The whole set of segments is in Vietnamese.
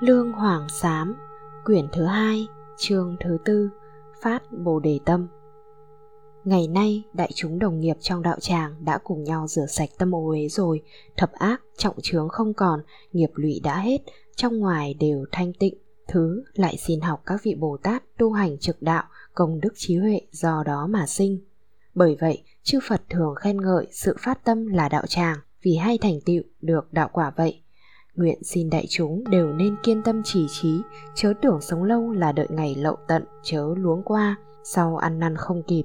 Lương Hoàng Sám, quyển thứ hai, chương thứ tư, phát Bồ Đề Tâm. Ngày nay, đại chúng đồng nghiệp trong đạo tràng đã cùng nhau rửa sạch tâm ô uế rồi, thập ác, trọng chướng không còn, nghiệp lụy đã hết, trong ngoài đều thanh tịnh. Thứ lại xin học các vị Bồ Tát tu hành trực đạo, công đức trí huệ do đó mà sinh. Bởi vậy, chư Phật thường khen ngợi sự phát tâm là đạo tràng, vì hay thành tựu được đạo quả vậy Nguyện xin đại chúng đều nên kiên tâm chỉ trí, chớ tưởng sống lâu là đợi ngày lậu tận, chớ luống qua, sau ăn năn không kịp.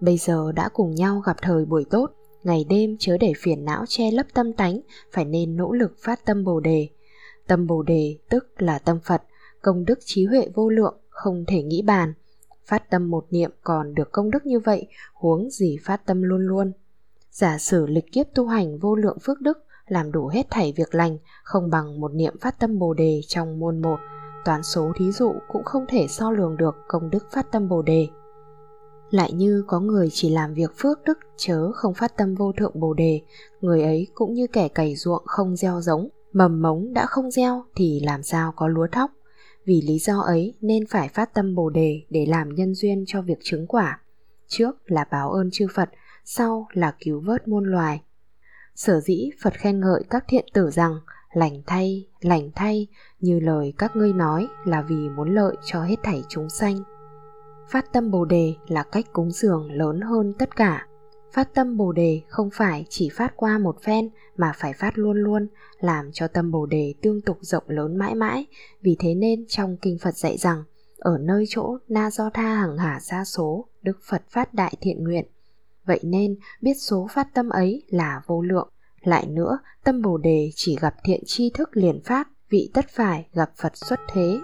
Bây giờ đã cùng nhau gặp thời buổi tốt, ngày đêm chớ để phiền não che lấp tâm tánh, phải nên nỗ lực phát tâm Bồ đề. Tâm Bồ đề tức là tâm Phật, công đức trí huệ vô lượng, không thể nghĩ bàn. Phát tâm một niệm còn được công đức như vậy, huống gì phát tâm luôn luôn. Giả sử lịch kiếp tu hành vô lượng phước đức, làm đủ hết thảy việc lành, không bằng một niệm phát tâm bồ đề trong môn một. Toán số thí dụ cũng không thể so lường được công đức phát tâm bồ đề. Lại như có người chỉ làm việc phước đức chớ không phát tâm vô thượng bồ đề, người ấy cũng như kẻ cày ruộng không gieo giống, mầm mống đã không gieo thì làm sao có lúa thóc? Vì lý do ấy nên phải phát tâm bồ đề để làm nhân duyên cho việc chứng quả. Trước là báo ơn chư phật, sau là cứu vớt muôn loài. Sở dĩ Phật khen ngợi các thiện tử rằng lành thay, lành thay như lời các ngươi nói là vì muốn lợi cho hết thảy chúng sanh. Phát tâm Bồ đề là cách cúng dường lớn hơn tất cả. Phát tâm Bồ đề không phải chỉ phát qua một phen mà phải phát luôn luôn, làm cho tâm Bồ đề tương tục rộng lớn mãi mãi. Vì thế nên trong kinh Phật dạy rằng, ở nơi chỗ Na Do Tha hằng hà xa số, Đức Phật phát đại thiện nguyện – Vậy nên biết số phát tâm ấy là vô lượng. Lại nữa, tâm Bồ đề chỉ gặp thiện tri thức liền phát, vị tất phải gặp Phật xuất thế.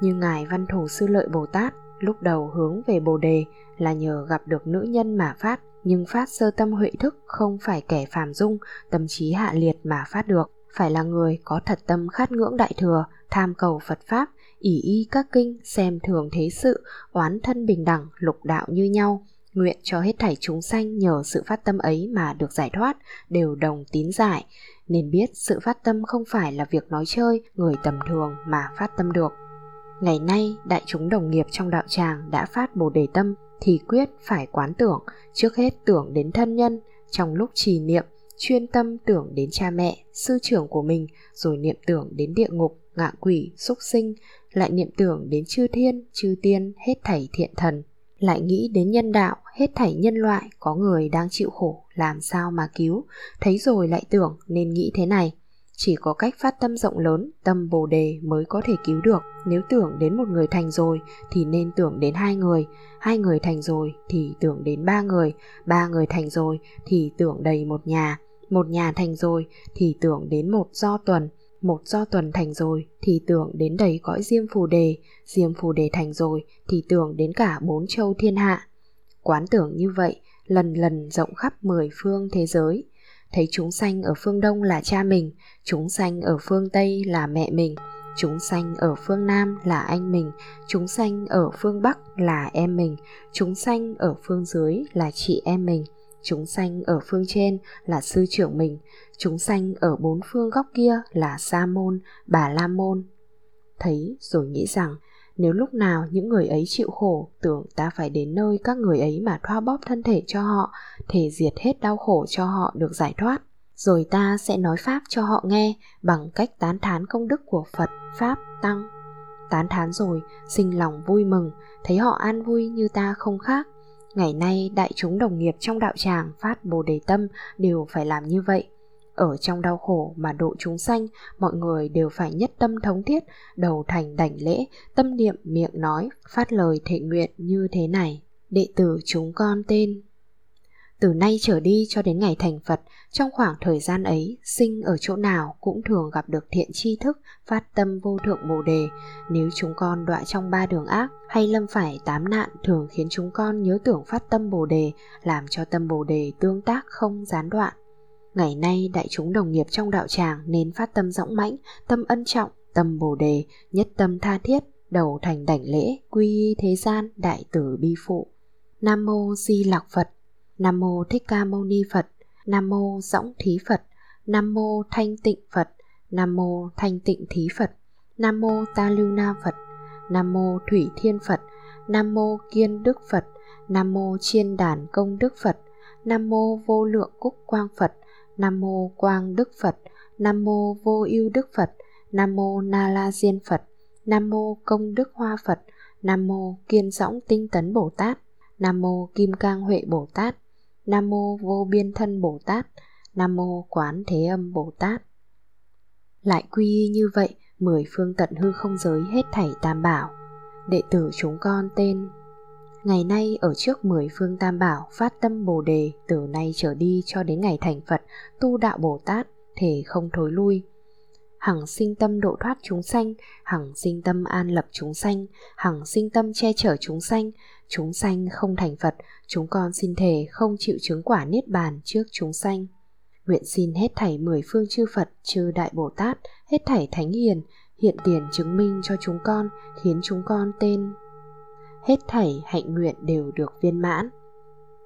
Như Ngài Văn Thù Sư Lợi Bồ Tát lúc đầu hướng về Bồ đề là nhờ gặp được nữ nhân mà phát, nhưng phát sơ tâm huệ thức không phải kẻ phàm dung, tâm trí hạ liệt mà phát được, phải là người có thật tâm khát ngưỡng đại thừa, tham cầu Phật Pháp, ỷ y các kinh, xem thường thế sự, oán thân bình đẳng, lục đạo như nhau, Nguyện cho hết thảy chúng sanh nhờ sự phát tâm ấy mà được giải thoát, đều đồng tín giải, nên biết sự phát tâm không phải là việc nói chơi, người tầm thường mà phát tâm được. Ngày nay, đại chúng đồng nghiệp trong đạo tràng đã phát bồ đề tâm thì quyết phải quán tưởng, trước hết tưởng đến thân nhân, trong lúc trì niệm, chuyên tâm tưởng đến cha mẹ, sư trưởng của mình, rồi niệm tưởng đến địa ngục, ngạ quỷ, súc sinh, lại niệm tưởng đến chư thiên, chư tiên, hết thảy thiện thần, lại nghĩ đến nhân đạo, hết thảy nhân loại, có người đang chịu khổ, làm sao mà cứu? Thấy rồi lại tưởng nên nghĩ thế này. Chỉ có cách phát tâm rộng lớn, tâm bồ đề mới có thể cứu được. Nếu tưởng đến một người thành rồi, thì nên tưởng đến hai người. Hai người thành rồi, thì tưởng đến ba người. Ba người thành rồi, thì tưởng đầy một nhà. Một nhà thành rồi, thì tưởng đến một do tuần một do tuần thành rồi thì tưởng đến đầy cõi diêm phù đề, diêm phù đề thành rồi thì tưởng đến cả bốn châu thiên hạ. Quán tưởng như vậy, lần lần rộng khắp mười phương thế giới. Thấy chúng sanh ở phương đông là cha mình, chúng sanh ở phương tây là mẹ mình, chúng sanh ở phương nam là anh mình, chúng sanh ở phương bắc là em mình, chúng sanh ở phương dưới là chị em mình chúng sanh ở phương trên là sư trưởng mình, chúng sanh ở bốn phương góc kia là sa môn, bà la môn. Thấy rồi nghĩ rằng, nếu lúc nào những người ấy chịu khổ, tưởng ta phải đến nơi các người ấy mà thoa bóp thân thể cho họ thể diệt hết đau khổ cho họ được giải thoát, rồi ta sẽ nói pháp cho họ nghe bằng cách tán thán công đức của phật, pháp, tăng. Tán thán rồi, sinh lòng vui mừng, thấy họ an vui như ta không khác ngày nay, đại chúng đồng nghiệp trong đạo tràng phát bồ đề tâm đều phải làm như vậy. Ở trong đau khổ mà độ chúng sanh, mọi người đều phải nhất tâm thống thiết, đầu thành đảnh lễ, tâm niệm miệng nói, phát lời thệ nguyện như thế này. Đệ tử chúng con tên từ nay trở đi cho đến ngày thành Phật, trong khoảng thời gian ấy, sinh ở chỗ nào cũng thường gặp được thiện tri thức, phát tâm vô thượng bồ đề. Nếu chúng con đọa trong ba đường ác hay lâm phải tám nạn thường khiến chúng con nhớ tưởng phát tâm bồ đề, làm cho tâm bồ đề tương tác không gián đoạn. Ngày nay đại chúng đồng nghiệp trong đạo tràng nên phát tâm rõng mãnh, tâm ân trọng, tâm bồ đề, nhất tâm tha thiết, đầu thành đảnh lễ, quy thế gian, đại tử bi phụ. Nam mô Di Lặc Phật Nam mô Thích Ca Mâu Ni Phật, Nam mô Dõng Thí Phật, Nam mô Thanh Tịnh Phật, Nam mô Thanh Tịnh Thí Phật, Nam mô Ta Lưu Na Phật Nam mô Thủy Thiên Phật Nam mô Kiên Đức Phật Nam mô Chiên Đàn Công Đức Phật Nam mô Vô Lượng Cúc Quang Phật Nam mô Quang Đức Phật Nam mô Vô Ưu Đức Phật Nam mô Na La Diên Phật Nam mô Công Đức Hoa Phật Nam mô Kiên Dõng Tinh Tấn Bồ Tát Nam mô Kim Cang Huệ Bồ Tát Nam mô Vô Biên Thân Bồ Tát. Nam mô Quán Thế Âm Bồ Tát. Lại quy y như vậy, mười phương tận hư không giới hết thảy tam bảo. Đệ tử chúng con tên. Ngày nay ở trước mười phương tam bảo, phát tâm bồ đề, từ nay trở đi cho đến ngày thành Phật, tu đạo Bồ Tát, thể không thối lui. Hằng sinh tâm độ thoát chúng sanh, hằng sinh tâm an lập chúng sanh, hằng sinh tâm che chở chúng sanh, chúng sanh không thành Phật, chúng con xin thề không chịu chứng quả niết bàn trước chúng sanh. Nguyện xin hết thảy mười phương chư Phật, chư Đại Bồ Tát, hết thảy Thánh Hiền, hiện tiền chứng minh cho chúng con, khiến chúng con tên. Hết thảy hạnh nguyện đều được viên mãn.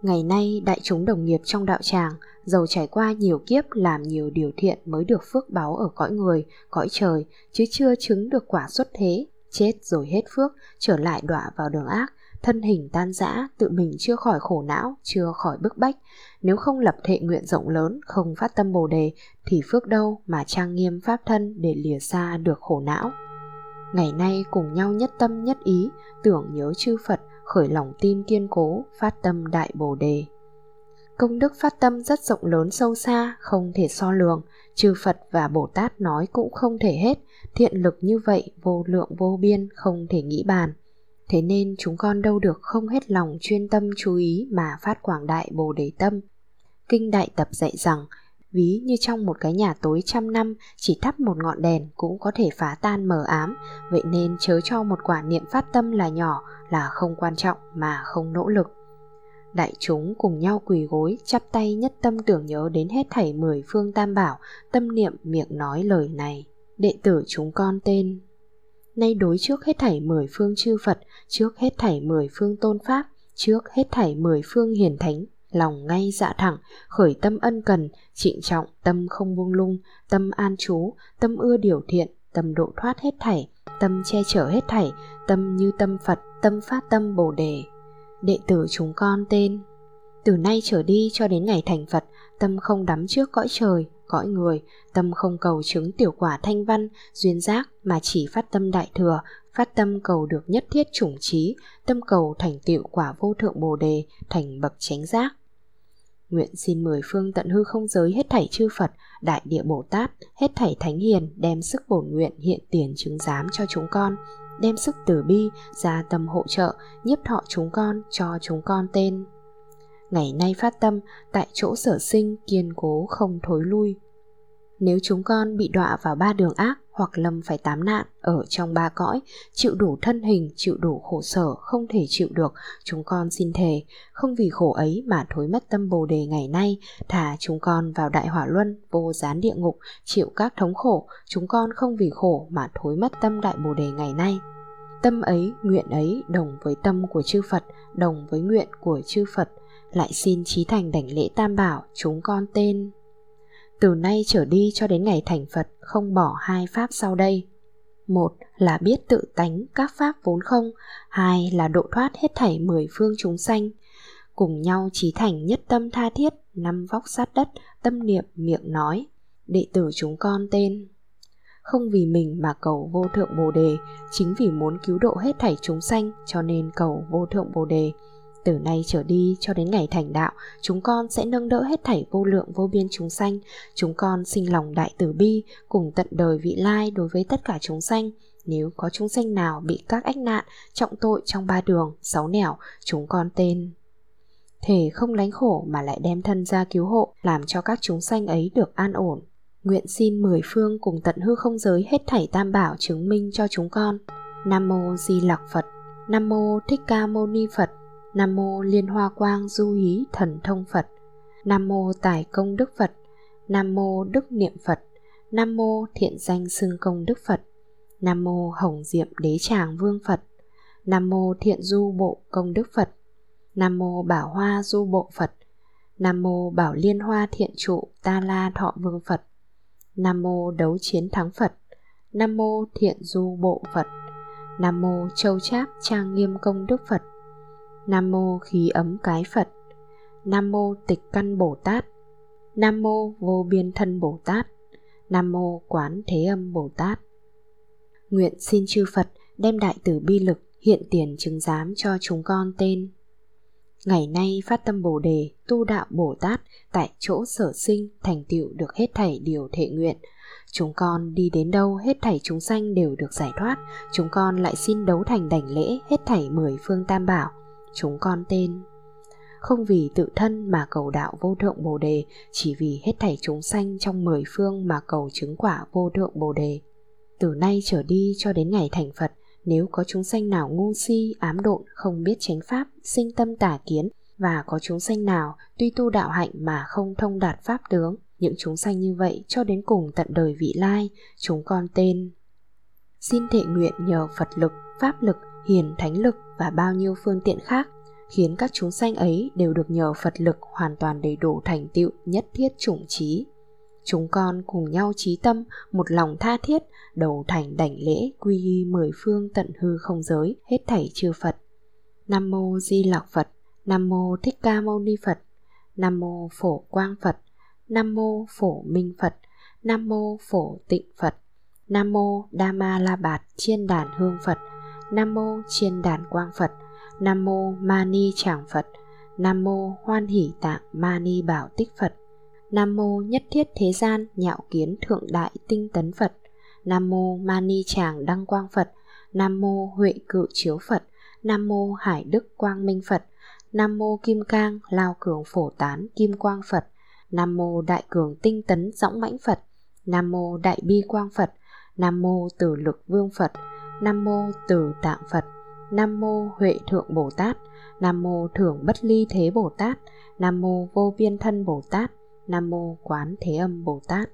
Ngày nay đại chúng đồng nghiệp trong đạo tràng, dầu trải qua nhiều kiếp làm nhiều điều thiện mới được phước báo ở cõi người, cõi trời, chứ chưa chứng được quả xuất thế, chết rồi hết phước, trở lại đọa vào đường ác, thân hình tan rã, tự mình chưa khỏi khổ não, chưa khỏi bức bách. Nếu không lập thệ nguyện rộng lớn, không phát tâm bồ đề, thì phước đâu mà trang nghiêm pháp thân để lìa xa được khổ não. Ngày nay cùng nhau nhất tâm nhất ý, tưởng nhớ chư Phật, khởi lòng tin kiên cố, phát tâm đại bồ đề. Công đức phát tâm rất rộng lớn sâu xa, không thể so lường, chư Phật và Bồ Tát nói cũng không thể hết, thiện lực như vậy vô lượng vô biên không thể nghĩ bàn. Thế nên chúng con đâu được không hết lòng chuyên tâm chú ý mà phát quảng đại Bồ Đề Tâm. Kinh Đại Tập dạy rằng, ví như trong một cái nhà tối trăm năm chỉ thắp một ngọn đèn cũng có thể phá tan mờ ám, vậy nên chớ cho một quả niệm phát tâm là nhỏ là không quan trọng mà không nỗ lực. Đại chúng cùng nhau quỳ gối, chắp tay nhất tâm tưởng nhớ đến hết thảy mười phương tam bảo, tâm niệm miệng nói lời này. Đệ tử chúng con tên nay đối trước hết thảy mười phương chư Phật, trước hết thảy mười phương tôn Pháp, trước hết thảy mười phương hiền thánh, lòng ngay dạ thẳng, khởi tâm ân cần, trịnh trọng, tâm không buông lung, tâm an trú, tâm ưa điều thiện, tâm độ thoát hết thảy, tâm che chở hết thảy, tâm như tâm Phật, tâm phát tâm Bồ đề. Đệ tử chúng con tên từ nay trở đi cho đến ngày thành Phật, tâm không đắm trước cõi trời, cõi người, tâm không cầu chứng tiểu quả thanh văn, duyên giác mà chỉ phát tâm đại thừa, phát tâm cầu được nhất thiết chủng trí, tâm cầu thành tựu quả vô thượng bồ đề, thành bậc chánh giác. Nguyện xin mười phương tận hư không giới hết thảy chư Phật, đại địa Bồ Tát, hết thảy thánh hiền đem sức bổn nguyện hiện tiền chứng giám cho chúng con, đem sức từ bi ra tâm hỗ trợ, nhiếp thọ chúng con cho chúng con tên. Ngày nay phát tâm tại chỗ sở sinh kiên cố không thối lui. Nếu chúng con bị đọa vào ba đường ác hoặc lâm phải tám nạn ở trong ba cõi, chịu đủ thân hình, chịu đủ khổ sở, không thể chịu được, chúng con xin thề, không vì khổ ấy mà thối mất tâm bồ đề ngày nay, thả chúng con vào đại hỏa luân, vô gián địa ngục, chịu các thống khổ, chúng con không vì khổ mà thối mất tâm đại bồ đề ngày nay. Tâm ấy, nguyện ấy đồng với tâm của chư Phật, đồng với nguyện của chư Phật, lại xin trí thành đảnh lễ tam bảo chúng con tên từ nay trở đi cho đến ngày thành phật, không bỏ hai pháp sau đây. Một là biết tự tánh các pháp vốn không, hai là độ thoát hết thảy mười phương chúng sanh. Cùng nhau trí thành nhất tâm tha thiết, năm vóc sát đất, tâm niệm miệng nói, đệ tử chúng con tên. Không vì mình mà cầu vô thượng bồ đề, chính vì muốn cứu độ hết thảy chúng sanh cho nên cầu vô thượng bồ đề từ nay trở đi cho đến ngày thành đạo, chúng con sẽ nâng đỡ hết thảy vô lượng vô biên chúng sanh. Chúng con sinh lòng đại từ bi, cùng tận đời vị lai đối với tất cả chúng sanh. Nếu có chúng sanh nào bị các ách nạn, trọng tội trong ba đường, sáu nẻo, chúng con tên thể không lánh khổ mà lại đem thân ra cứu hộ, làm cho các chúng sanh ấy được an ổn. Nguyện xin mười phương cùng tận hư không giới hết thảy tam bảo chứng minh cho chúng con. Nam mô Di Lặc Phật. Nam mô Thích Ca Mâu Ni Phật. Nam mô Liên Hoa Quang Du Hí Thần Thông Phật. Nam mô Tài Công Đức Phật. Nam mô Đức Niệm Phật. Nam mô Thiện Danh Xưng Công Đức Phật. Nam mô Hồng Diệm Đế Tràng Vương Phật. Nam mô Thiện Du Bộ Công Đức Phật. Nam mô Bảo Hoa Du Bộ Phật. Nam mô Bảo Liên Hoa Thiện Trụ Ta La Thọ Vương Phật. Nam mô Đấu Chiến Thắng Phật. Nam mô Thiện Du Bộ Phật Nam mô Châu Cháp Trang Nghiêm Công Đức Phật Nam mô Khí Ấm Cái Phật. Nam mô Tịch Căn Bồ Tát. Nam mô Vô Biên Thân Bồ Tát. Nam mô Quán Thế Âm Bồ Tát. Nguyện xin chư Phật đem đại tử bi lực hiện tiền chứng giám cho chúng con tên. Ngày nay phát tâm Bồ đề, tu đạo Bồ Tát tại chỗ sở sinh thành tựu được hết thảy điều thệ nguyện. Chúng con đi đến đâu hết thảy chúng sanh đều được giải thoát, chúng con lại xin đấu thành đảnh lễ hết thảy mười phương tam bảo. Chúng con tên không vì tự thân mà cầu đạo vô thượng Bồ đề, chỉ vì hết thảy chúng sanh trong mười phương mà cầu chứng quả vô thượng Bồ đề. Từ nay trở đi cho đến ngày thành Phật, nếu có chúng sanh nào ngu si, ám độn, không biết chánh pháp, sinh tâm tà kiến, và có chúng sanh nào tuy tu đạo hạnh mà không thông đạt pháp tướng, những chúng sanh như vậy cho đến cùng tận đời vị lai, chúng con tên. Xin thệ nguyện nhờ Phật lực, Pháp lực, Hiền Thánh lực và bao nhiêu phương tiện khác khiến các chúng sanh ấy đều được nhờ Phật lực hoàn toàn đầy đủ thành tựu nhất thiết chủng trí. Chúng con cùng nhau trí tâm, một lòng tha thiết, đầu thành đảnh lễ quy y mười phương tận hư không giới, hết thảy chư Phật. Nam mô Di Lặc Phật, Nam mô Thích Ca Mâu Ni Phật, Nam mô Phổ Quang Phật, Nam mô Phổ Minh Phật, Nam mô Phổ Tịnh Phật, Nam mô Đa Ma La Bạt Chiên Đàn Hương Phật, Nam mô Chiên Đàn Quang Phật, Nam mô Mani Tràng Phật, Nam mô Hoan Hỷ Tạng Mani Bảo Tích Phật, Nam mô Nhất Thiết Thế Gian Nhạo Kiến Thượng Đại Tinh Tấn Phật, Nam mô Mani Tràng Đăng Quang Phật, Nam mô Huệ Cự Chiếu Phật, Nam mô Hải Đức Quang Minh Phật, Nam mô Kim Cang Lao Cường Phổ Tán Kim Quang Phật, Nam mô Đại Cường Tinh Tấn Dõng Mãnh Phật, Nam mô Đại Bi Quang Phật, Nam mô Tử Lực Vương Phật, Nam mô từ Tạng Phật, Nam mô Huệ Thượng Bồ Tát, Nam mô Thưởng Bất Ly Thế Bồ Tát, Nam mô Vô Biên Thân Bồ Tát, Nam mô Quán Thế Âm Bồ Tát.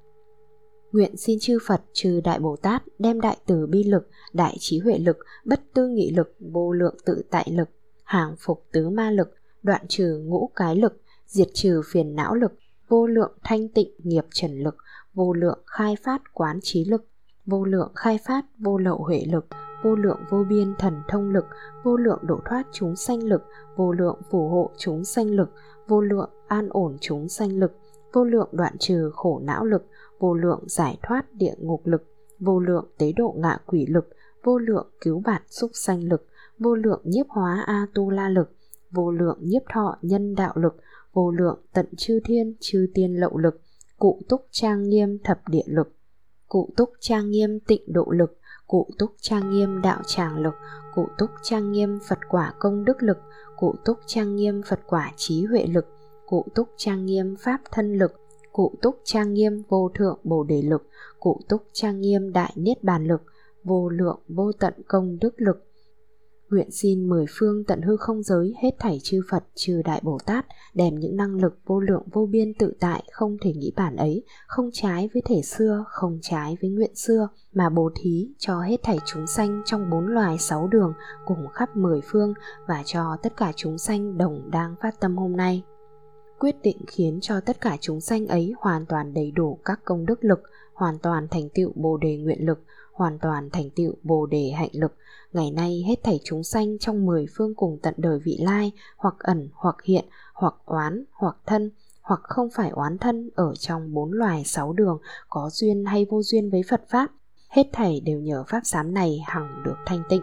Nguyện xin chư Phật trừ Đại Bồ Tát đem đại từ bi lực, đại trí huệ lực, bất tư nghị lực, vô lượng tự tại lực, hàng phục tứ ma lực, đoạn trừ ngũ cái lực, diệt trừ phiền não lực, vô lượng thanh tịnh nghiệp trần lực, vô lượng khai phát quán trí lực, vô lượng khai phát vô lậu huệ lực, vô lượng vô biên thần thông lực, vô lượng độ thoát chúng sanh lực, vô lượng phù hộ chúng sanh lực, vô lượng an ổn chúng sanh lực, vô lượng đoạn trừ khổ não lực, vô lượng giải thoát địa ngục lực, vô lượng tế độ ngạ quỷ lực, vô lượng cứu bạt xúc sanh lực, vô lượng nhiếp hóa a tu la lực, vô lượng nhiếp thọ nhân đạo lực, vô lượng tận chư thiên chư tiên lậu lực, cụ túc trang nghiêm thập địa lực, cụ túc trang nghiêm tịnh độ lực, cụ túc trang nghiêm đạo tràng lực, cụ túc trang nghiêm Phật quả công đức lực, cụ túc trang nghiêm Phật quả trí huệ lực, cụ túc trang nghiêm Pháp thân lực, cụ túc trang nghiêm vô thượng bồ đề lực, cụ túc trang nghiêm đại niết bàn lực, vô lượng vô tận công đức lực, Nguyện xin mười phương tận hư không giới hết thảy chư Phật trừ Đại Bồ Tát đem những năng lực vô lượng vô biên tự tại không thể nghĩ bản ấy, không trái với thể xưa, không trái với nguyện xưa mà bố thí cho hết thảy chúng sanh trong bốn loài sáu đường cùng khắp mười phương và cho tất cả chúng sanh đồng đang phát tâm hôm nay. Quyết định khiến cho tất cả chúng sanh ấy hoàn toàn đầy đủ các công đức lực, hoàn toàn thành tựu Bồ đề nguyện lực, hoàn toàn thành tựu Bồ đề hạnh lực Ngày nay hết thảy chúng sanh trong mười phương cùng tận đời vị lai, hoặc ẩn, hoặc hiện, hoặc oán, hoặc thân, hoặc không phải oán thân ở trong bốn loài sáu đường, có duyên hay vô duyên với Phật Pháp, hết thảy đều nhờ Pháp sám này hằng được thanh tịnh.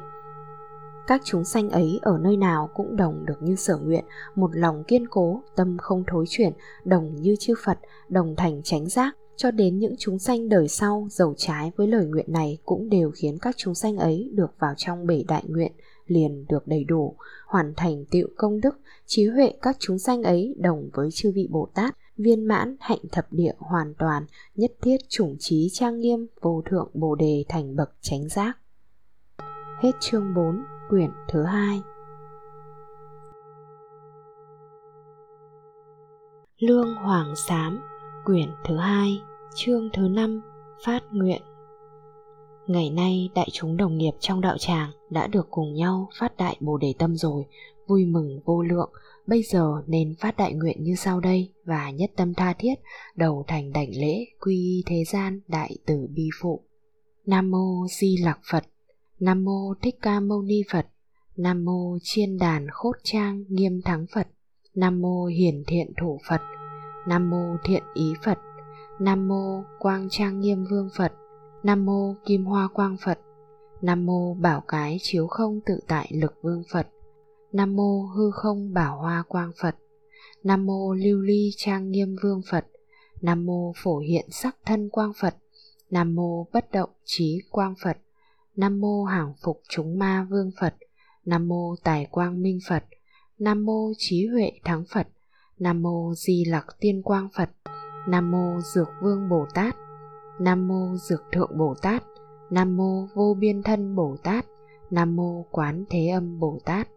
Các chúng sanh ấy ở nơi nào cũng đồng được như sở nguyện, một lòng kiên cố, tâm không thối chuyển, đồng như chư Phật, đồng thành chánh giác, cho đến những chúng sanh đời sau giàu trái với lời nguyện này cũng đều khiến các chúng sanh ấy được vào trong bể đại nguyện liền được đầy đủ, hoàn thành tựu công đức, trí huệ các chúng sanh ấy đồng với chư vị bồ tát, viên mãn, hạnh thập địa, hoàn toàn, nhất thiết, chủng trí, trang nghiêm, vô thượng, bồ đề, thành bậc, chánh giác. Hết chương 4 quyển thứ hai. Lương hoàng sám quyển thứ hai, chương thứ năm, phát nguyện ngày nay, đại chúng đồng nghiệp trong đạo tràng đã được cùng nhau phát đại bồ đề tâm rồi, vui mừng vô lượng bây giờ nên phát đại nguyện như sau đây và nhất tâm tha thiết, đầu thành đảnh lễ quy y thế gian đại tử bi phụ Nam mô Di Lặc Phật. Nam mô Thích Ca Mâu Ni Phật. Nam mô Chiên Đàn Khốt Trang Nghiêm Thắng Phật. Nam mô Hiển Thiện Thủ Phật. Nam mô Thiện Ý Phật. Nam mô Quang Trang Nghiêm Vương Phật. Nam mô Kim Hoa Quang Phật. Nam mô Bảo Cái Chiếu Không Tự Tại Lực Vương Phật. Nam mô Hư Không Bảo Hoa Quang Phật. Nam mô Lưu Ly Trang Nghiêm Vương Phật. Nam mô Phổ Hiện Sắc Thân Quang Phật. Nam mô Bất Động Trí Quang Phật. Nam mô Hàng Phục Chúng Ma Vương Phật. Nam mô Tài Quang Minh Phật. Nam mô Trí Huệ Thắng Phật. Nam mô Di Lặc Tiên Quang Phật. Nam mô Dược Vương Bồ Tát. Nam mô Dược Thượng Bồ Tát. Nam mô Vô Biên Thân Bồ Tát. Nam mô Quán Thế Âm Bồ Tát.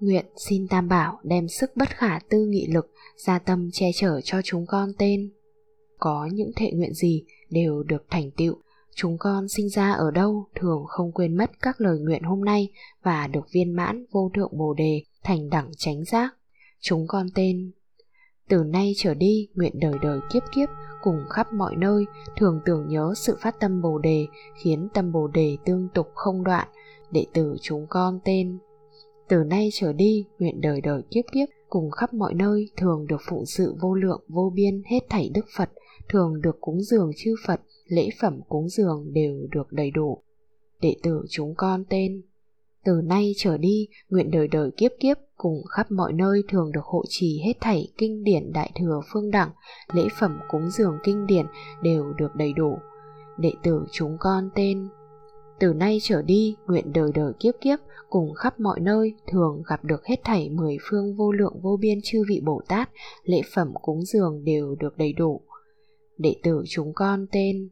Nguyện xin Tam Bảo đem sức bất khả tư nghị lực, gia tâm che chở cho chúng con tên. Có những thệ nguyện gì đều được thành tựu. Chúng con sinh ra ở đâu thường không quên mất các lời nguyện hôm nay và được viên mãn vô thượng bồ đề thành đẳng chánh giác. Chúng con tên. Từ nay trở đi, nguyện đời đời kiếp kiếp, cùng khắp mọi nơi, thường tưởng nhớ sự phát tâm bồ đề, khiến tâm bồ đề tương tục không đoạn, đệ tử chúng con tên. Từ nay trở đi, nguyện đời đời kiếp kiếp, cùng khắp mọi nơi, thường được phụng sự vô lượng, vô biên, hết thảy đức phật, thường được cúng dường chư phật, lễ phẩm cúng dường đều được đầy đủ. Đệ tử chúng con tên. Từ nay trở đi, nguyện đời đời kiếp kiếp cùng khắp mọi nơi thường được hộ trì hết thảy kinh điển đại thừa phương đẳng lễ phẩm cúng dường kinh điển đều được đầy đủ đệ tử chúng con tên từ nay trở đi nguyện đời đời kiếp kiếp cùng khắp mọi nơi thường gặp được hết thảy mười phương vô lượng vô biên chư vị Bồ Tát, lễ phẩm cúng dường đều được đầy đủ. Đệ tử chúng con tên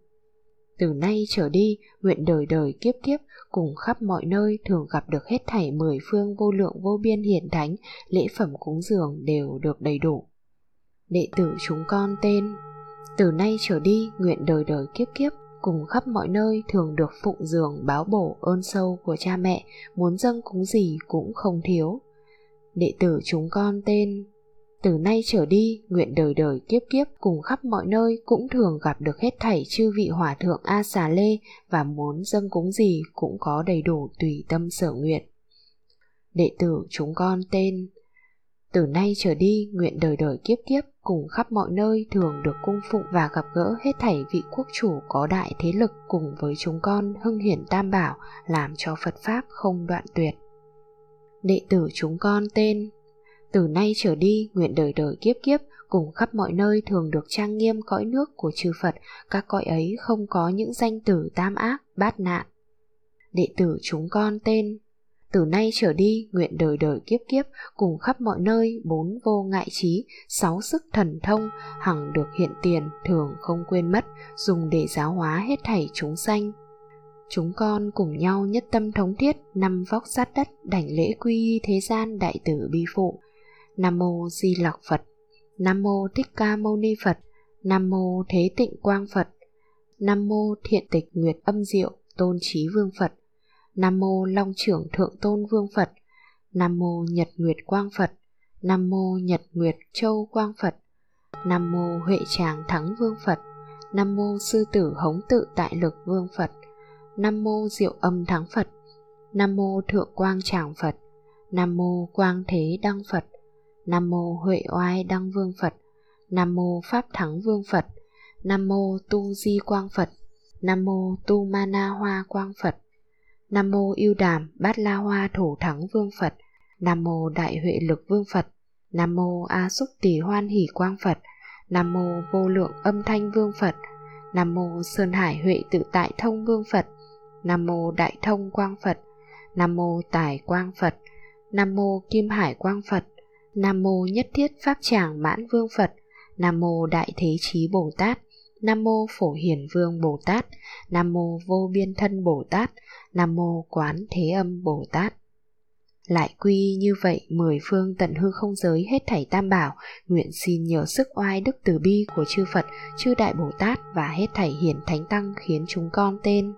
từ nay trở đi, nguyện đời đời kiếp kiếp cùng khắp mọi nơi thường gặp được hết thảy mười phương vô lượng vô biên hiển thánh, lễ phẩm cúng dường đều được đầy đủ. Đệ tử chúng con tên Từ nay trở đi, nguyện đời đời kiếp kiếp cùng khắp mọi nơi thường được phụng dường báo bổ ơn sâu của cha mẹ, muốn dâng cúng gì cũng không thiếu. Đệ tử chúng con tên từ nay trở đi, nguyện đời đời kiếp kiếp cùng khắp mọi nơi cũng thường gặp được hết thảy chư vị hòa thượng A xà lê và muốn dâng cúng gì cũng có đầy đủ tùy tâm sở nguyện. Đệ tử chúng con tên từ nay trở đi, nguyện đời đời kiếp kiếp cùng khắp mọi nơi thường được cung phụng và gặp gỡ hết thảy vị quốc chủ có đại thế lực cùng với chúng con hưng hiển tam bảo làm cho Phật Pháp không đoạn tuyệt. Đệ tử chúng con tên từ nay trở đi, nguyện đời đời kiếp kiếp cùng khắp mọi nơi thường được trang nghiêm cõi nước của chư Phật, các cõi ấy không có những danh tử tam ác, bát nạn. Đệ tử chúng con tên từ nay trở đi, nguyện đời đời kiếp kiếp cùng khắp mọi nơi bốn vô ngại trí, sáu sức thần thông, hằng được hiện tiền, thường không quên mất, dùng để giáo hóa hết thảy chúng sanh. Chúng con cùng nhau nhất tâm thống thiết, năm vóc sát đất, đảnh lễ quy y thế gian đại tử bi phụ, Nam mô Di Lặc Phật. Nam mô Thích Ca Mâu Ni Phật. Nam mô Thế Tịnh Quang Phật. Nam mô Thiện Tịch Nguyệt Âm Diệu Tôn Trí Vương Phật. Nam mô Long Trưởng Thượng Tôn Vương Phật. Nam mô Nhật Nguyệt Quang Phật. Nam mô Nhật Nguyệt Châu Quang Phật. Nam mô Huệ Tràng Thắng Vương Phật. Nam mô Sư Tử Hống Tự Tại Lực Vương Phật. Nam mô Diệu Âm Thắng Phật. Nam mô Thượng Quang Tràng Phật. Nam mô Quang Thế Đăng Phật. Nam mô Huệ Oai Đăng Vương Phật, Nam mô Pháp Thắng Vương Phật, Nam mô Tu Di Quang Phật, Nam mô Tu Ma Na Hoa Quang Phật, Nam mô Yêu Đàm Bát La Hoa Thủ Thắng Vương Phật, Nam mô Đại Huệ Lực Vương Phật, Nam mô A Xúc Tỷ Hoan Hỷ Quang Phật, Nam mô Vô Lượng Âm Thanh Vương Phật, Nam mô Sơn Hải Huệ Tự Tại Thông Vương Phật, Nam mô Đại Thông Quang Phật, Nam mô Tài Quang Phật, Nam mô Kim Hải Quang Phật, Nam mô Nhất Thiết Pháp Tràng Mãn Vương Phật, Nam mô Đại Thế Chí Bồ Tát, Nam mô Phổ Hiển Vương Bồ Tát, Nam mô Vô Biên Thân Bồ Tát, Nam mô Quán Thế Âm Bồ Tát. Lại quy như vậy mười phương tận hư không giới hết thảy tam bảo, nguyện xin nhờ sức oai đức từ bi của chư Phật, chư Đại Bồ Tát và hết thảy hiển thánh tăng khiến chúng con tên.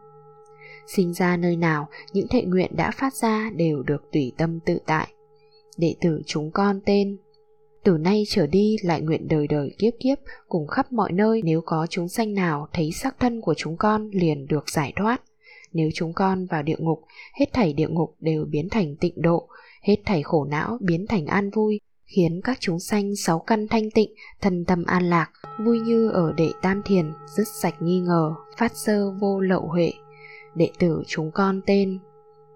Sinh ra nơi nào, những thệ nguyện đã phát ra đều được tùy tâm tự tại đệ tử chúng con tên. Từ nay trở đi, lại nguyện đời đời kiếp kiếp cùng khắp mọi nơi. Nếu có chúng sanh nào thấy xác thân của chúng con liền được giải thoát. Nếu chúng con vào địa ngục, hết thảy địa ngục đều biến thành tịnh độ, hết thảy khổ não biến thành an vui, khiến các chúng sanh sáu căn thanh tịnh, thân tâm an lạc, vui như ở đệ tam thiền, dứt sạch nghi ngờ, phát sơ vô lậu huệ. Đệ tử chúng con tên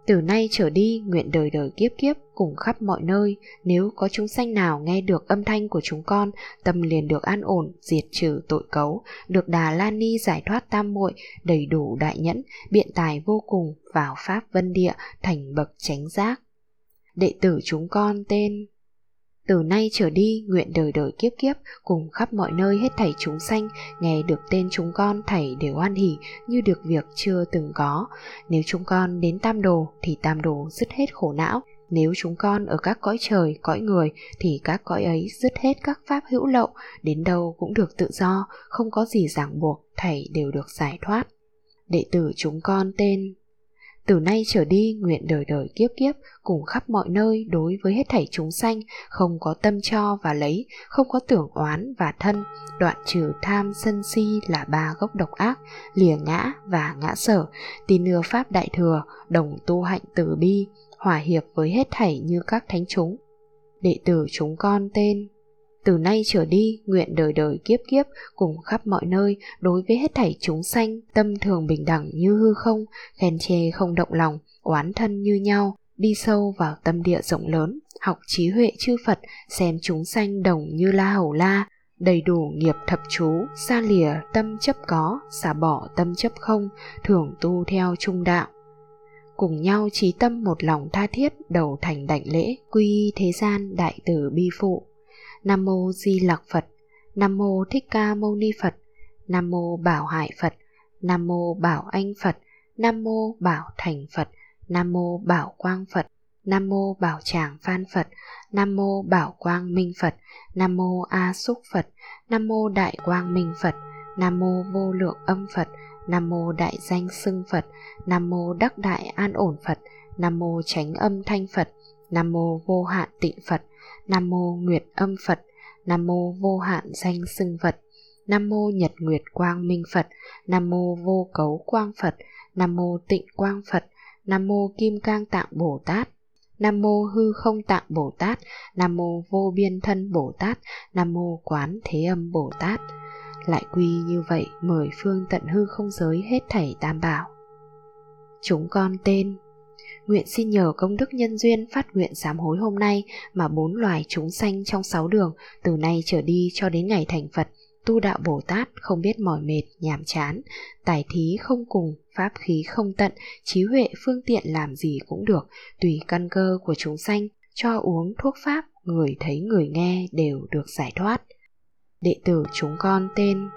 từ nay trở đi, nguyện đời đời kiếp kiếp cùng khắp mọi nơi. Nếu có chúng sanh nào nghe được âm thanh của chúng con, tâm liền được an ổn, diệt trừ tội cấu, được đà la ni giải thoát tam muội, đầy đủ đại nhẫn, biện tài vô cùng, vào pháp vân địa, thành bậc chánh giác. Đệ tử chúng con tên từ nay trở đi, nguyện đời đời kiếp kiếp, cùng khắp mọi nơi hết thảy chúng sanh, nghe được tên chúng con thảy đều an hỉ, như được việc chưa từng có. Nếu chúng con đến tam đồ, thì tam đồ dứt hết khổ não. Nếu chúng con ở các cõi trời, cõi người, thì các cõi ấy dứt hết các pháp hữu lậu. Đến đâu cũng được tự do, không có gì ràng buộc thảy đều được giải thoát. Đệ tử chúng con tên từ nay trở đi, nguyện đời đời kiếp kiếp, cùng khắp mọi nơi đối với hết thảy chúng sanh, không có tâm cho và lấy, không có tưởng oán và thân, đoạn trừ tham sân si là ba gốc độc ác, lìa ngã và ngã sở. Tin nưa pháp đại thừa, đồng tu hạnh từ bi, hòa hiệp với hết thảy như các thánh chúng. Đệ tử chúng con tên từ nay trở đi, nguyện đời đời kiếp kiếp cùng khắp mọi nơi đối với hết thảy chúng sanh, tâm thường bình đẳng như hư không, khen chê không động lòng, oán thân như nhau, đi sâu vào tâm địa rộng lớn, học trí huệ chư phật, xem chúng sanh đồng như la hầu la, đầy đủ nghiệp thập chú, xa lìa tâm chấp có, xả bỏ tâm chấp không, thường tu theo trung đạo. Cùng nhau trí tâm một lòng tha thiết, đầu thành đảnh lễ quy thế gian đại từ bi phụ. Nam mô Di Lặc Phật, Nam mô Thích Ca Mâu Ni Phật, Nam mô Bảo Hải Phật, Nam mô Bảo Anh Phật, Nam mô Bảo Thành Phật, Nam mô Bảo Quang Phật, Nam mô Bảo Tràng Phan Phật, Nam mô Bảo Quang Minh Phật, Nam mô A Xúc Phật, Nam mô Đại Quang Minh Phật, Nam mô Vô Lượng Âm Phật, Nam mô Đại Danh Xưng Phật, Nam mô Đắc Đại An Ổn Phật, Nam mô Chánh Âm Thanh Phật, Nam mô Vô Hạn Tịnh Phật, Nam mô Nguyệt Âm Phật, Nam mô Vô Hạn Danh Xưng Phật, Nam mô Nhật Nguyệt Quang Minh Phật, Nam mô Vô Cấu Quang Phật, Nam mô Tịnh Quang Phật, Nam mô Kim Cang Tạng Bồ Tát, Nam mô Hư Không Tạng Bồ Tát, Nam mô Vô Biên Thân Bồ Tát, Nam mô Quán Thế Âm Bồ Tát. Lại quy như vậy mười phương tận hư không giới hết thảy tam bảo. Chúng con tên Nguyện xin nhờ công đức nhân duyên phát nguyện sám hối hôm nay mà bốn loài chúng sanh trong sáu đường từ nay trở đi cho đến ngày thành Phật tu đạo Bồ Tát không biết mỏi mệt, nhàm chán, tài thí không cùng, pháp khí không tận, trí huệ phương tiện làm gì cũng được, tùy căn cơ của chúng sanh, cho uống thuốc pháp, người thấy người nghe đều được giải thoát. Đệ tử chúng con tên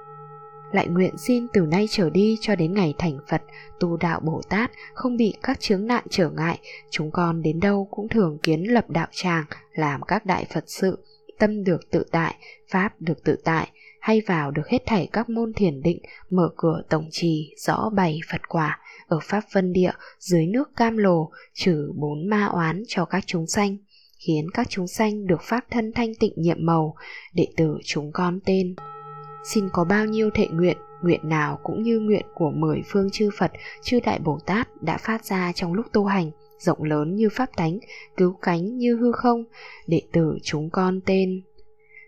lại nguyện xin từ nay trở đi cho đến ngày thành Phật, tu đạo Bồ Tát, không bị các chướng nạn trở ngại, chúng con đến đâu cũng thường kiến lập đạo tràng, làm các đại Phật sự, tâm được tự tại, pháp được tự tại, hay vào được hết thảy các môn thiền định, mở cửa tổng trì, rõ bày Phật quả, ở Pháp Vân Địa, dưới nước Cam Lồ, trừ bốn ma oán cho các chúng sanh khiến các chúng sanh được pháp thân thanh tịnh nhiệm màu, đệ tử chúng con tên xin có bao nhiêu thệ nguyện, nguyện nào cũng như nguyện của mười phương chư Phật, chư Đại Bồ Tát đã phát ra trong lúc tu hành, rộng lớn như pháp tánh, cứu cánh như hư không, đệ tử chúng con tên.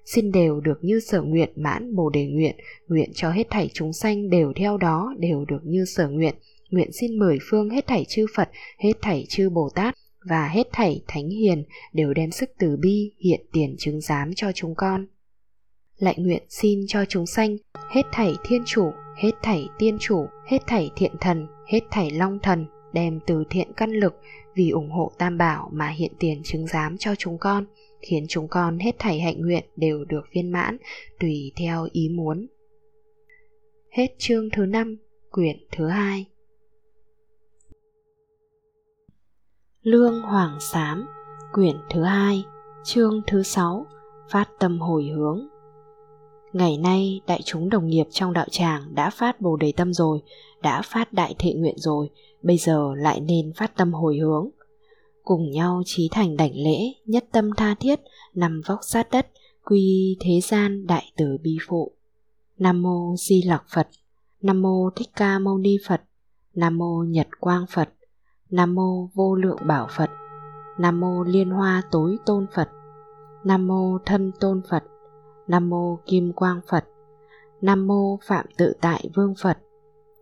Xin đều được như sở nguyện mãn bồ đề nguyện, nguyện cho hết thảy chúng sanh đều theo đó đều được như sở nguyện, nguyện xin mười phương hết thảy chư Phật, hết thảy chư Bồ Tát và hết thảy thánh hiền đều đem sức từ bi hiện tiền chứng giám cho chúng con lại nguyện xin cho chúng sanh hết thảy thiên chủ, hết thảy tiên chủ, hết thảy thiện thần, hết thảy long thần đem từ thiện căn lực vì ủng hộ tam bảo mà hiện tiền chứng giám cho chúng con, khiến chúng con hết thảy hạnh nguyện đều được viên mãn tùy theo ý muốn. Hết chương thứ năm, quyển thứ hai. Lương hoàng sám, quyển thứ hai, chương thứ sáu, phát tâm hồi hướng. Ngày nay đại chúng đồng nghiệp trong đạo tràng đã phát bồ đề tâm rồi, đã phát đại thệ nguyện rồi, bây giờ lại nên phát tâm hồi hướng. Cùng nhau trí thành đảnh lễ, nhất tâm tha thiết, nằm vóc sát đất, quy thế gian đại từ bi phụ. Nam mô di lặc phật. Nam mô thích ca mâu ni phật. Nam mô nhật quang phật. Nam mô vô lượng bảo phật. Nam mô liên hoa tối tôn phật. Nam mô thân tôn phật nam mô kim quang phật nam mô phạm tự tại vương phật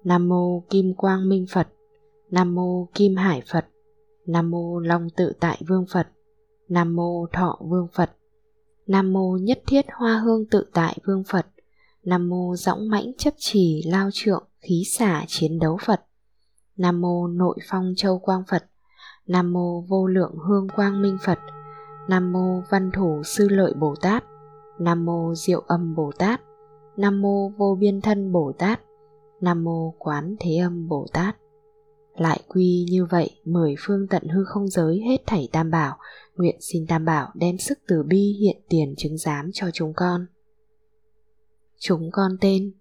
nam mô kim quang minh phật nam mô kim hải phật nam mô long tự tại vương phật nam mô thọ vương phật nam mô nhất thiết hoa hương tự tại vương phật nam mô dõng mãnh chấp trì lao trượng khí xả chiến đấu phật nam mô nội phong châu quang phật nam mô vô lượng hương quang minh phật nam mô văn thủ sư lợi bồ tát nam mô diệu âm bồ tát. Nam mô vô biên thân bồ tát. Nam mô quán thế âm bồ tát. Lại quy như vậy, mười phương tận hư không giới hết thảy tam bảo, nguyện xin tam bảo đem sức từ bi hiện tiền chứng giám cho chúng con. Chúng con tên,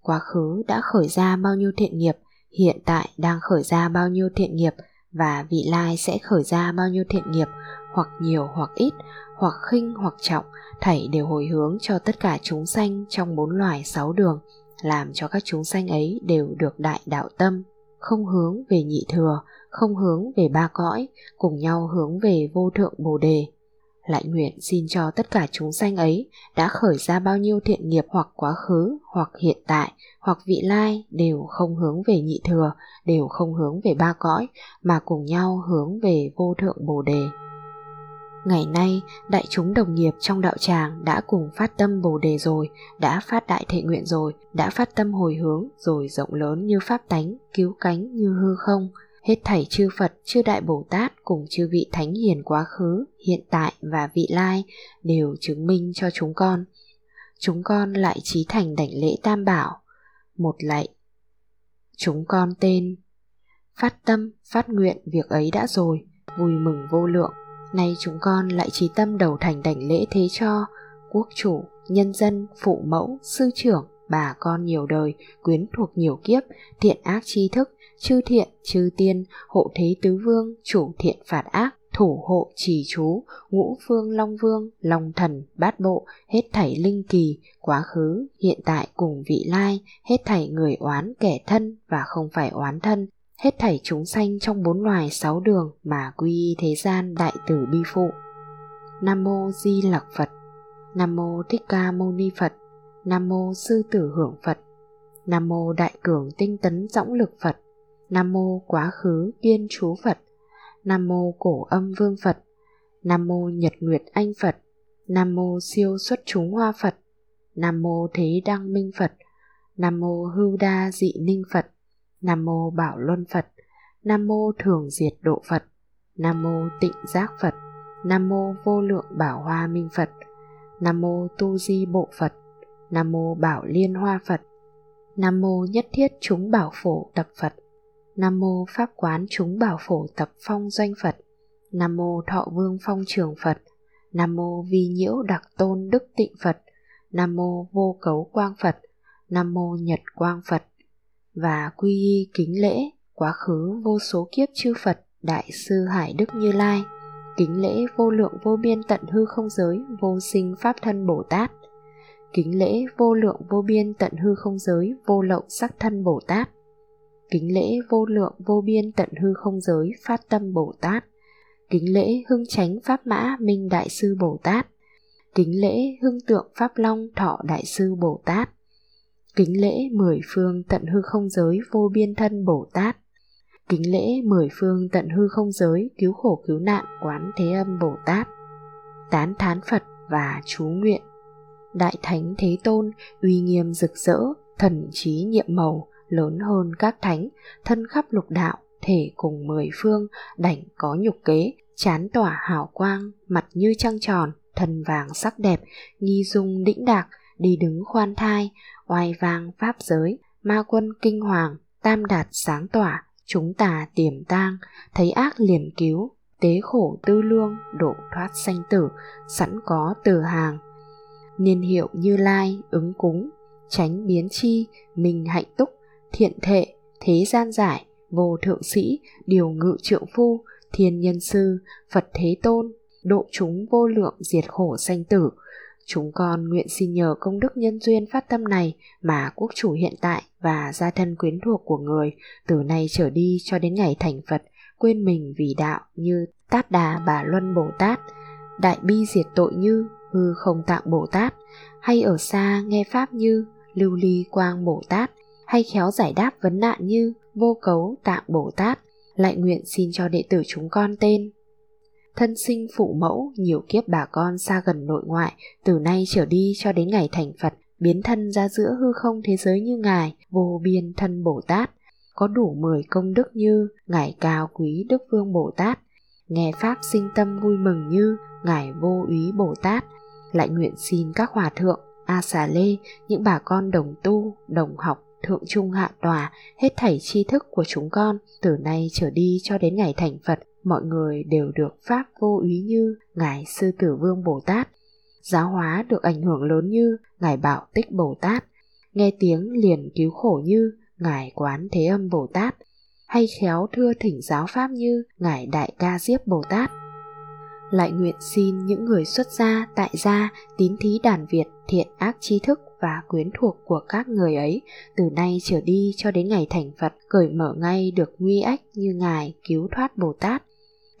quá khứ đã khởi ra bao nhiêu thiện nghiệp, hiện tại đang khởi ra bao nhiêu thiện nghiệp và vị lai sẽ khởi ra bao nhiêu thiện nghiệp hoặc nhiều hoặc ít, hoặc khinh hoặc trọng, thảy đều hồi hướng cho tất cả chúng sanh trong bốn loài sáu đường, làm cho các chúng sanh ấy đều được đại đạo tâm, không hướng về nhị thừa, không hướng về ba cõi, cùng nhau hướng về vô thượng bồ đề. Lại nguyện xin cho tất cả chúng sanh ấy đã khởi ra bao nhiêu thiện nghiệp hoặc quá khứ, hoặc hiện tại, hoặc vị lai đều không hướng về nhị thừa, đều không hướng về ba cõi, mà cùng nhau hướng về vô thượng bồ đề. Ngày nay, đại chúng đồng nghiệp trong đạo tràng đã cùng phát tâm Bồ đề rồi, đã phát đại thệ nguyện rồi, đã phát tâm hồi hướng rồi rộng lớn như pháp tánh, cứu cánh như hư không. Hết thảy chư Phật, chư Đại Bồ Tát cùng chư vị Thánh Hiền quá khứ, hiện tại và vị lai đều chứng minh cho chúng con. Chúng con lại trí thành đảnh lễ tam bảo. Một lạy. Chúng con tên. Phát tâm, phát nguyện việc ấy đã rồi, vui mừng vô lượng Nay chúng con lại trí tâm đầu thành đảnh lễ thế cho quốc chủ, nhân dân, phụ mẫu, sư trưởng, bà con nhiều đời, quyến thuộc nhiều kiếp, thiện ác tri thức, chư thiện, chư tiên, hộ thế tứ vương, chủ thiện phạt ác, thủ hộ trì chú, ngũ phương long vương, long thần, bát bộ, hết thảy linh kỳ, quá khứ, hiện tại cùng vị lai, hết thảy người oán kẻ thân và không phải oán thân, hết thảy chúng sanh trong bốn loài sáu đường mà quy y thế gian đại tử bi phụ. Nam mô Di Lặc Phật, Nam mô Thích Ca Mâu Ni Phật, Nam mô Sư Tử Hưởng Phật, Nam mô Đại Cường Tinh Tấn Dõng Lực Phật, Nam mô Quá Khứ Kiên Chú Phật, Nam mô Cổ Âm Vương Phật, Nam mô Nhật Nguyệt Anh Phật, Nam mô Siêu Xuất Chúng Hoa Phật, Nam mô Thế Đăng Minh Phật, Nam mô Hưu Đa Dị Ninh Phật, Nam mô Bảo Luân Phật, Nam mô Thường Diệt Độ Phật, Nam mô Tịnh Giác Phật, Nam mô Vô Lượng Bảo Hoa Minh Phật, Nam mô Tu Di Bộ Phật, Nam mô Bảo Liên Hoa Phật, Nam mô Nhất Thiết Chúng Bảo Phổ Tập Phật, Nam mô Pháp Quán Chúng Bảo Phổ Tập Phong Doanh Phật, Nam mô Thọ Vương Phong Trường Phật, Nam mô Vi Nhiễu Đặc Tôn Đức Tịnh Phật, Nam mô Vô Cấu Quang Phật, Nam mô Nhật Quang Phật, và quy y kính lễ quá khứ vô số kiếp chư Phật, Đại sư Hải Đức Như Lai. Kính lễ vô lượng vô biên tận hư không giới, vô sinh pháp thân Bồ Tát. Kính lễ vô lượng vô biên tận hư không giới, vô lậu sắc thân Bồ Tát. Kính lễ vô lượng vô biên tận hư không giới, phát tâm Bồ Tát. Kính lễ hưng chánh pháp mã minh đại sư Bồ Tát. Kính lễ hưng tượng pháp long thọ đại sư Bồ Tát kính lễ mười phương tận hư không giới vô biên thân Bồ Tát, kính lễ mười phương tận hư không giới cứu khổ cứu nạn quán thế âm Bồ Tát, tán thán Phật và chú nguyện. Đại Thánh Thế Tôn uy nghiêm rực rỡ, thần trí nhiệm màu, lớn hơn các thánh, thân khắp lục đạo, thể cùng mười phương, đảnh có nhục kế, chán tỏa hào quang, mặt như trăng tròn, thân vàng sắc đẹp, nghi dung đĩnh đạc, đi đứng khoan thai, oai vang pháp giới, ma quân kinh hoàng, tam đạt sáng tỏa, chúng tà tiềm tang, thấy ác liền cứu, tế khổ tư lương, độ thoát sanh tử, sẵn có từ hàng. Niên hiệu như lai, ứng cúng, tránh biến chi, minh hạnh túc, thiện thệ, thế gian giải, vô thượng sĩ, điều ngự trượng phu, thiên nhân sư, Phật thế tôn, độ chúng vô lượng diệt khổ sanh tử, Chúng con nguyện xin nhờ công đức nhân duyên phát tâm này mà quốc chủ hiện tại và gia thân quyến thuộc của người từ nay trở đi cho đến ngày thành Phật quên mình vì đạo như Tát Đà Bà Luân Bồ Tát, Đại Bi Diệt Tội như Hư Không Tạng Bồ Tát, hay ở xa nghe Pháp như Lưu Ly Quang Bồ Tát, hay khéo giải đáp vấn nạn như Vô Cấu Tạng Bồ Tát, lại nguyện xin cho đệ tử chúng con tên thân sinh phụ mẫu, nhiều kiếp bà con xa gần nội ngoại, từ nay trở đi cho đến ngày thành phật, biến thân ra giữa hư không thế giới như ngài, vô biên thân bồ tát. Có đủ mười công đức như ngài cao quý đức vương bồ tát, nghe pháp sinh tâm vui mừng như ngài vô úy bồ tát, lại nguyện xin các hòa thượng, a xà lê, những bà con đồng tu, đồng học, thượng trung hạ tòa, hết thảy tri thức của chúng con, từ nay trở đi cho đến ngày thành phật mọi người đều được pháp vô úy như ngài sư tử vương bồ tát. Giáo hóa được ảnh hưởng lớn như ngài bảo tích bồ tát. Nghe tiếng liền cứu khổ như ngài quán thế âm bồ tát, hay khéo thưa thỉnh giáo pháp như ngài đại ca diếp bồ tát. Lại nguyện xin những người xuất gia, tại gia, tín thí đàn việt thiện ác trí thức và quyến thuộc của các người ấy, từ nay trở đi cho đến ngày thành phật, cởi mở ngay được nguy ách như ngài cứu thoát bồ tát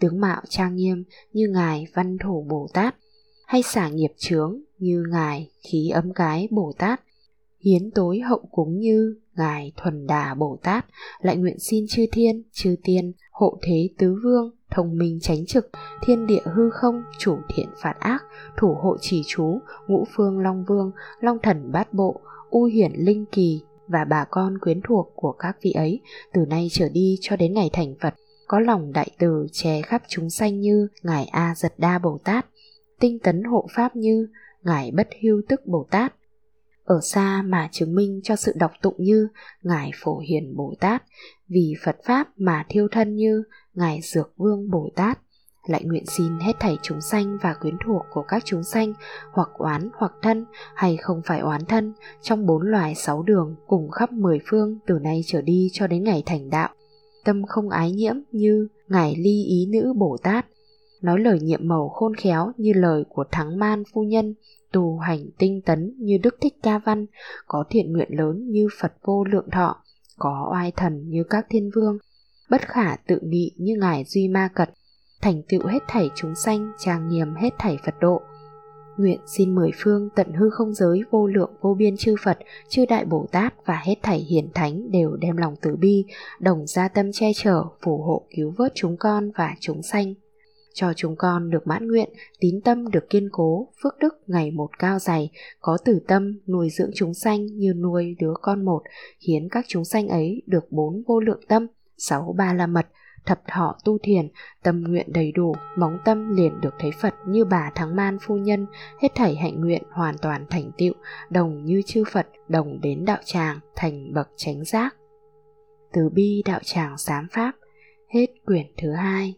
tướng mạo trang nghiêm như ngài văn thủ bồ tát, hay xả nghiệp chướng như ngài khí ấm cái bồ tát. Hiến tối hậu cúng như ngài thuần đà bồ tát, lại nguyện xin chư thiên, chư tiên, hộ thế tứ vương, thông minh tránh trực, thiên địa hư không, chủ thiện phạt ác, thủ hộ trì chú, ngũ phương long vương, long thần bát bộ, u hiển linh kỳ và bà con quyến thuộc của các vị ấy, từ nay trở đi cho đến ngày thành phật có lòng đại từ che khắp chúng sanh như ngài a giật đa bồ tát, tinh tấn hộ pháp như ngài bất hưu tức bồ tát. Ở xa mà chứng minh cho sự đọc tụng như ngài phổ hiền bồ tát, vì phật pháp mà thiêu thân như ngài dược vương bồ tát, lại nguyện xin hết thảy chúng sanh và quyến thuộc của các chúng sanh hoặc oán hoặc thân hay không phải oán thân trong bốn loài sáu đường cùng khắp mười phương từ nay trở đi cho đến ngày thành đạo tâm không ái nhiễm như ngài ly ý nữ bồ tát. Nói lời nhiệm màu khôn khéo như lời của thắng man phu nhân tu hành tinh tấn như đức thích ca văn, có thiện nguyện lớn như phật vô lượng thọ, có oai thần như các thiên vương. Bất khả tự nghị như ngài duy ma cật, thành tựu hết thảy chúng sanh, trang nghiêm hết thảy phật độ nguyện xin mười phương tận hư không giới vô lượng vô biên chư Phật, chư Đại Bồ Tát và hết thảy hiền thánh đều đem lòng từ bi, đồng gia tâm che chở, phù hộ cứu vớt chúng con và chúng sanh. Cho chúng con được mãn nguyện, tín tâm được kiên cố, phước đức ngày một cao dày, có tử tâm nuôi dưỡng chúng sanh như nuôi đứa con một, khiến các chúng sanh ấy được bốn vô lượng tâm, sáu ba la mật, thập thọ tu thiền, tâm nguyện đầy đủ, móng tâm liền được thấy Phật như bà Thắng Man phu nhân, hết thảy hạnh nguyện hoàn toàn thành tựu, đồng như chư Phật, đồng đến đạo tràng, thành bậc chánh giác. Từ bi đạo tràng sám pháp, hết quyển thứ hai.